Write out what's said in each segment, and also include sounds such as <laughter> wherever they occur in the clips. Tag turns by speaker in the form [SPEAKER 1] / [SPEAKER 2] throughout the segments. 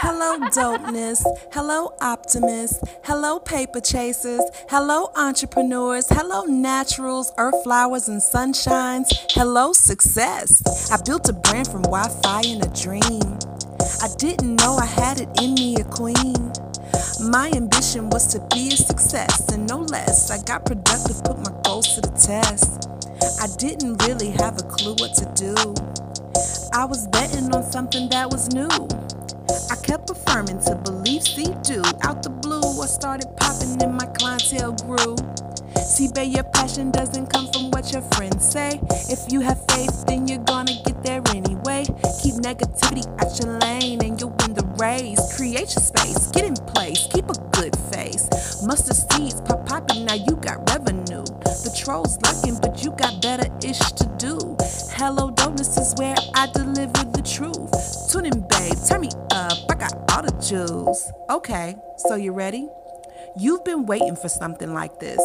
[SPEAKER 1] Hello, dopeness. Hello, optimists. Hello, paper chasers. Hello, entrepreneurs. Hello, naturals, earth flowers, and sunshines. Hello, success. I built a brand from Wi Fi and a dream. I didn't know I had it in me, a queen. My ambition was to be a success and no less. I got productive, put my goals to the test. I didn't really have a clue what to do. I was betting on something that was new. I kept affirming to believe, see, do. Out the blue, I started popping and my clientele grew. See, babe, your passion doesn't come from what your friends say. If you have faith, then you're gonna get there anyway. Keep negativity out your lane and you'll win the race. Create your space, get in place, keep a good face. Mustard seeds pop popping, now you got revenue. The trolls lurking, Okay, so you ready? You've been waiting for something like this.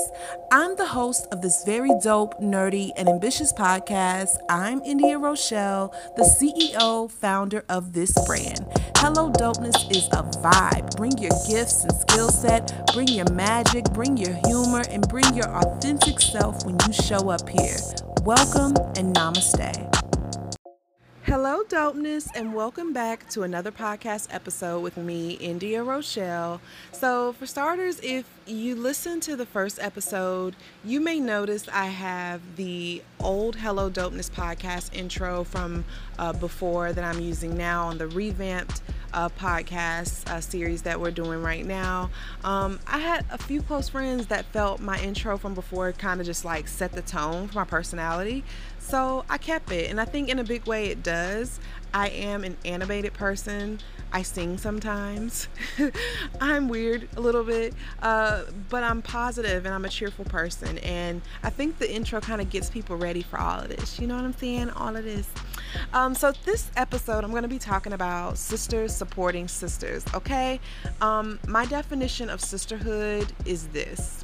[SPEAKER 1] I'm the host of this very dope, nerdy, and ambitious podcast. I'm India Rochelle, the CEO, founder of this brand. Hello Dopeness is a vibe. Bring your gifts and skill set, bring your magic, bring your humor, and bring your authentic self when you show up here. Welcome and namaste. Hello, dopeness, and welcome back to another podcast episode with me, India Rochelle. So, for starters, if you listen to the first episode, you may notice I have the old Hello Dopeness podcast intro from uh, before that I'm using now on the revamped uh, podcast series that we're doing right now. Um, I had a few close friends that felt my intro from before kind of just like set the tone for my personality. So I kept it, and I think in a big way it does. I am an animated person. I sing sometimes. <laughs> I'm weird a little bit, uh, but I'm positive and I'm a cheerful person. And I think the intro kind of gets people ready for all of this. You know what I'm saying? All of this. Um, so, this episode, I'm going to be talking about sisters supporting sisters, okay? Um, my definition of sisterhood is this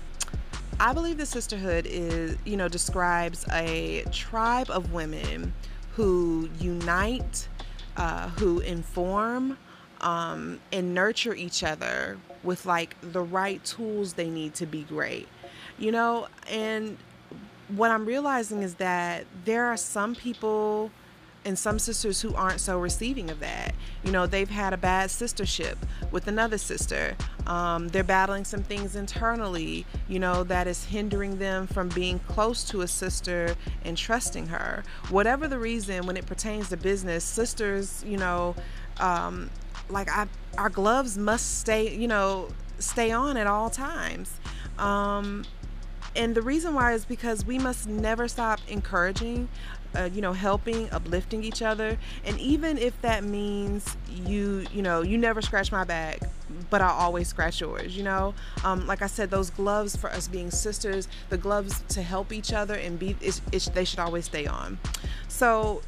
[SPEAKER 1] I believe that sisterhood is, you know, describes a tribe of women who unite, uh, who inform, um, and nurture each other with like the right tools they need to be great. You know, and what I'm realizing is that there are some people and some sisters who aren't so receiving of that. You know, they've had a bad sistership with another sister. Um, they're battling some things internally, you know, that is hindering them from being close to a sister and trusting her. Whatever the reason, when it pertains to business, sisters, you know, um, like I, our gloves must stay, you know, stay on at all times. Um, and the reason why is because we must never stop encouraging uh, you know helping uplifting each other. And even if that means you you know you never scratch my back but i always scratch yours you know? Um, like i said those gloves for us being sisters the gloves to help each other and be it's, it's, they should always stay on. So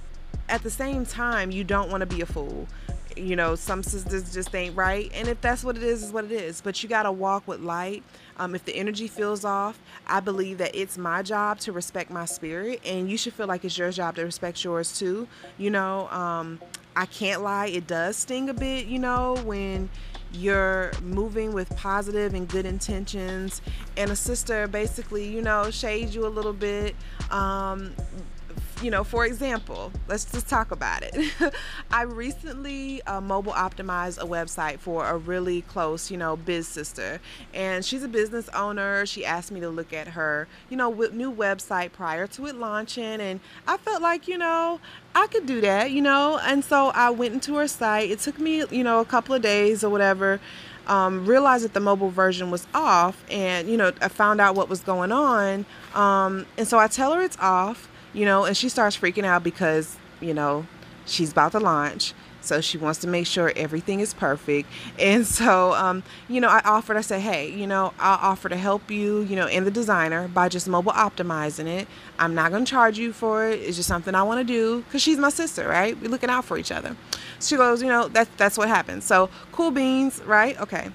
[SPEAKER 1] at the same time you don't want to be a fool you know some sisters just ain't right. And if that's what it is is what it is. But you got to walk with light. Um, if the energy feels off i believe that it's my job to respect my spirit. And you should feel like it's your job to respect yours too. You know um, i can't lie it does sting a bit you know when you're moving with positive and good intentions. And a sister basically you know shades you a little bit. Um, you know, for example, let's just talk about it. <laughs> I recently uh, mobile optimized a website for a really close, you know, biz sister, and she's a business owner. She asked me to look at her, you know, new website prior to it launching, and I felt like, you know, I could do that, you know, and so I went into her site. It took me, you know, a couple of days or whatever. Um, realized that the mobile version was off, and you know, I found out what was going on. Um, and so I tell her it's off you know, and she starts freaking out because, you know, she's about to launch. So she wants to make sure everything is perfect. <laughs> And so, um, you know, I offered, I said, hey, you know, I'll offer to help you, you know, in the designer by just mobile optimizing it. I'm not going to charge you for it. It's just something I want to do because she's my sister, right? We're looking out for each other. She goes, you know, that, that's what happens. So cool beans, right? Okay.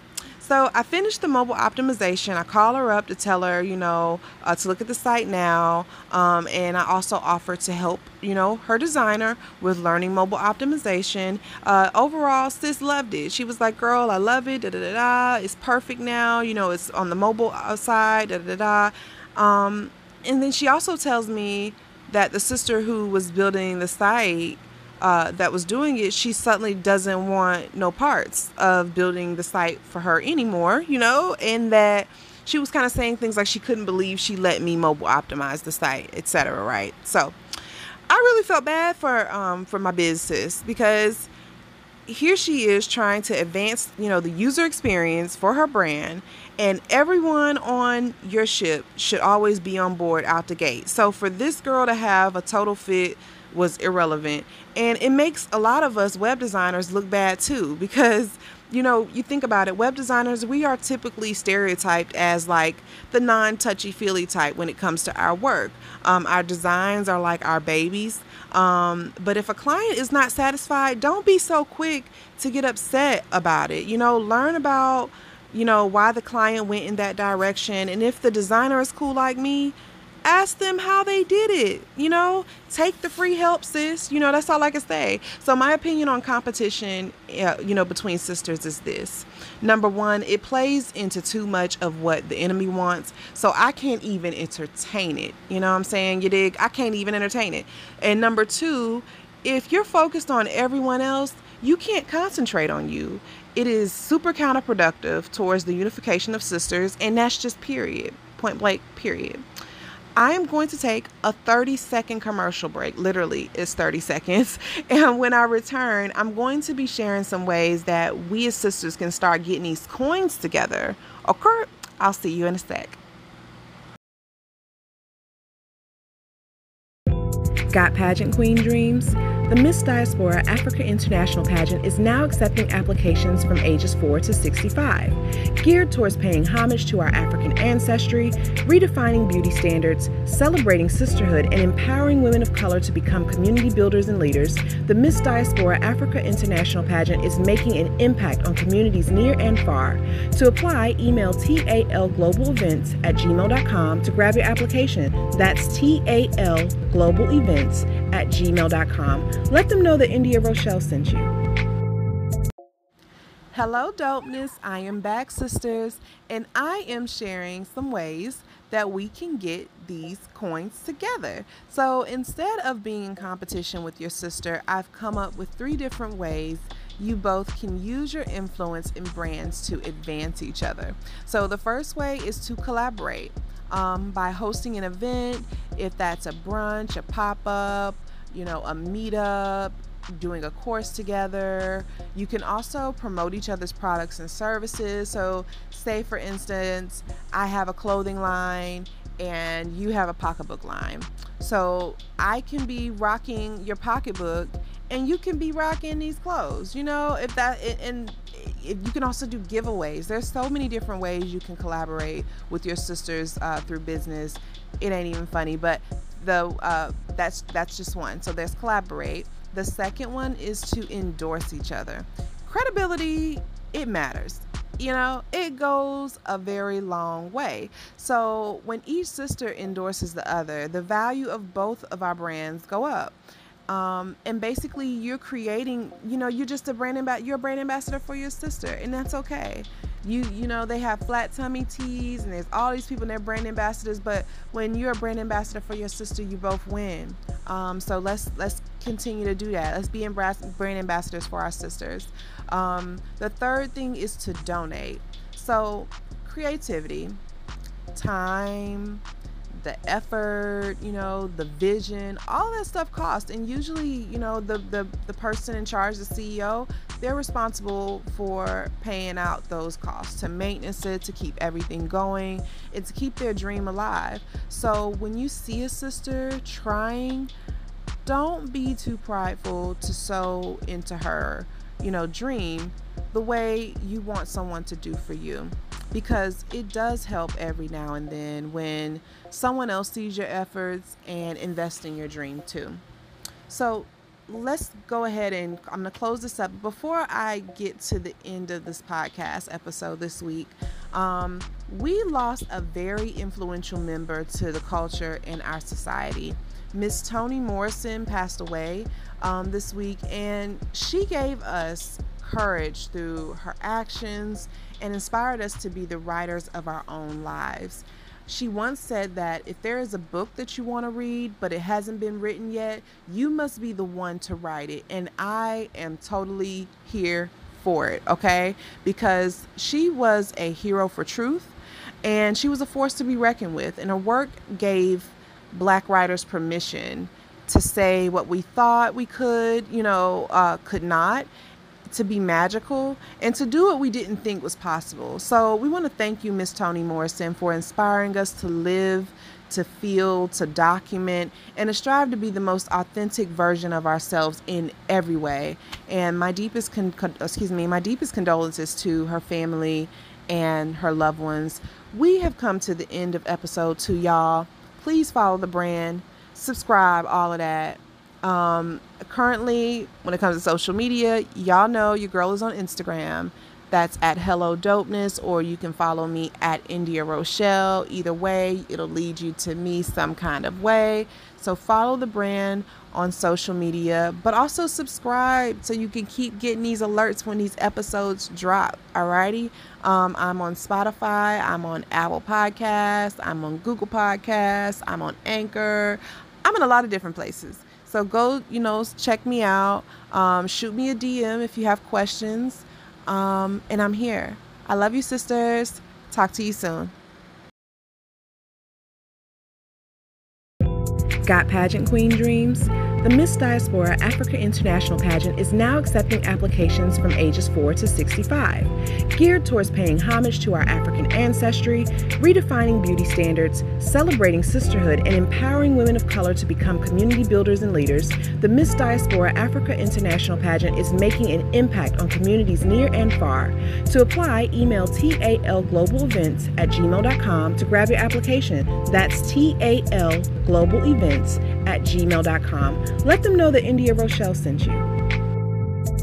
[SPEAKER 1] So I finished the mobile optimization. I call her up to tell her, you know, uh, to look at the site now. Um, and I also offer to help, you know, her designer with learning mobile optimization. Uh, overall, sis loved it. She was like, girl, I love it. Da da da da. It's perfect now. You know, it's on the mobile uh, side. Da da da. Um, and then she also tells me that the sister who was building the site uh, that was doing it, she suddenly doesn't want no parts of building the site for her anymore, you know, and that she was kind of saying things like she couldn't believe she let me mobile optimize the site, etc. Right? So I really felt bad for um, for my business because here she is trying to advance, you know, the user experience for her brand, and everyone on your ship should always be on board out the gate. So for this girl to have a total fit was irrelevant. And it makes a lot of us web designers look bad too because you know, you think about it, web designers, we are typically stereotyped as like the non touchy feely type when it comes to our work. Um, our designs are like our babies. Um, but if a client is not satisfied, don't be so quick to get upset about it. You know, learn about, you know, why the client went in that direction. And if the designer is cool like me, ask them how they did it. You know, take the free help, sis. You know, that's all I can say. So, my opinion on competition, uh, you know, between sisters is this number one, it plays into too much of what the enemy wants. So, I can't even entertain it. You know what I'm saying? You dig? I can't even entertain it. And number two, if you're focused on everyone else, you can't concentrate on you. It is super counterproductive towards the unification of sisters, and that's just period. Point blank, period. I am going to take a 30 second commercial break. Literally, it's 30 seconds. <laughs> And when I return, I'm going to be sharing some ways that we as sisters can start getting these coins together. Okay, I'll see you in a sec. Got pageant queen dreams? The Miss Diaspora Africa International pageant is now accepting applications from ages 4 to 65, geared towards paying homage to our African ancestry, redefining beauty standards, celebrating sisterhood, and empowering women of color to become community builders and leaders. The Miss Diaspora Africa International pageant is making an impact on communities near and far. To apply, email talglobalevents at gmail.com to grab your application. That's TAL Global Events at gmail.com. Let them know that India Rochelle sent you. Hello, dopeness. I am back, sisters, and I am sharing some ways that we can get these coins together. So instead of being in competition with your sister, I've come up with three different ways you both can use your influence in brands to advance each other. So the first way is to collaborate um, by hosting an event, if that's a brunch, a pop up, you know, a meetup, doing a course together. You can also promote each other's products and services. So, say for instance, I have a clothing line and you have a pocketbook line. So, I can be rocking your pocketbook and you can be rocking these clothes. You know, if that and if you can also do giveaways. There's so many different ways you can collaborate with your sisters uh, through business. It ain't even funny, but the uh, that's that's just one. So there's collaborate. The second one is to endorse each other. Credibility it matters. You know, it goes a very long way. So when each sister endorses the other, the value of both of our brands go up. Um, and basically you're creating you know you're just a brand ambassador you're a brand ambassador for your sister and that's okay. You you know they have flat tummy teas and there's all these people and they're brand ambassadors but when you're a brand ambassador for your sister you both win. Um, so let's let's continue to do that. Let's be brand ambassadors for our sisters. Um, the third thing is to donate. So creativity time the effort, you know, the vision, all that stuff costs. And usually, you know, the, the, the person in charge, the CEO, they're responsible for paying out those costs to maintenance it, to keep everything going, and to keep their dream alive. So when you see a sister trying, don't be too prideful to sow into her, you know, dream the way you want someone to do for you because it does help every now and then when someone else sees your efforts and invest in your dream too. So, let's go ahead and I'm going to close this up. Before I get to the end of this podcast episode this week, um, we lost a very influential member to the culture in our society. Miss Toni Morrison passed away um, this week, and she gave us courage through her actions and inspired us to be the writers of our own lives. She once said that if there is a book that you want to read, but it hasn't been written yet, you must be the one to write it. And I am totally here for it, okay? Because she was a hero for truth and she was a force to be reckoned with. And her work gave black writers permission to say what we thought we could, you know, uh, could not to be magical and to do what we didn't think was possible. So we want to thank you, Miss Toni Morrison, for inspiring us to live, to feel, to document, and to strive to be the most authentic version of ourselves in every way. And my deepest con- excuse me, my deepest condolences to her family and her loved ones. We have come to the end of episode two, y'all. Please follow the brand, subscribe, all of that. Um, currently, when it comes to social media, y'all know your girl is on Instagram. That's at Hello Dopeness, or you can follow me at India Rochelle. Either way, it'll lead you to me some kind of way. So follow the brand on social media, but also subscribe so you can keep getting these alerts when these episodes drop. Alrighty. Um, I'm on Spotify, I'm on Apple Podcasts, I'm on Google Podcasts, I'm on Anchor. I'm in a lot of different places. So go, you know, check me out. Um, shoot me a DM if you have questions. Um, and I'm here. I love you, sisters. Talk to you soon. Got pageant queen dreams? The Miss Diaspora Africa International pageant is now accepting applications from ages 4 to 65, geared towards paying homage to our African ancestry, redefining beauty standards, celebrating sisterhood, and empowering women of color to become community builders and leaders. The Miss Diaspora Africa International pageant is making an impact on communities near and far. To apply, email talglobalevents at gmail.com to grab your application. That's talglobalevents at gmail.com. Let them know that India Rochelle sent you.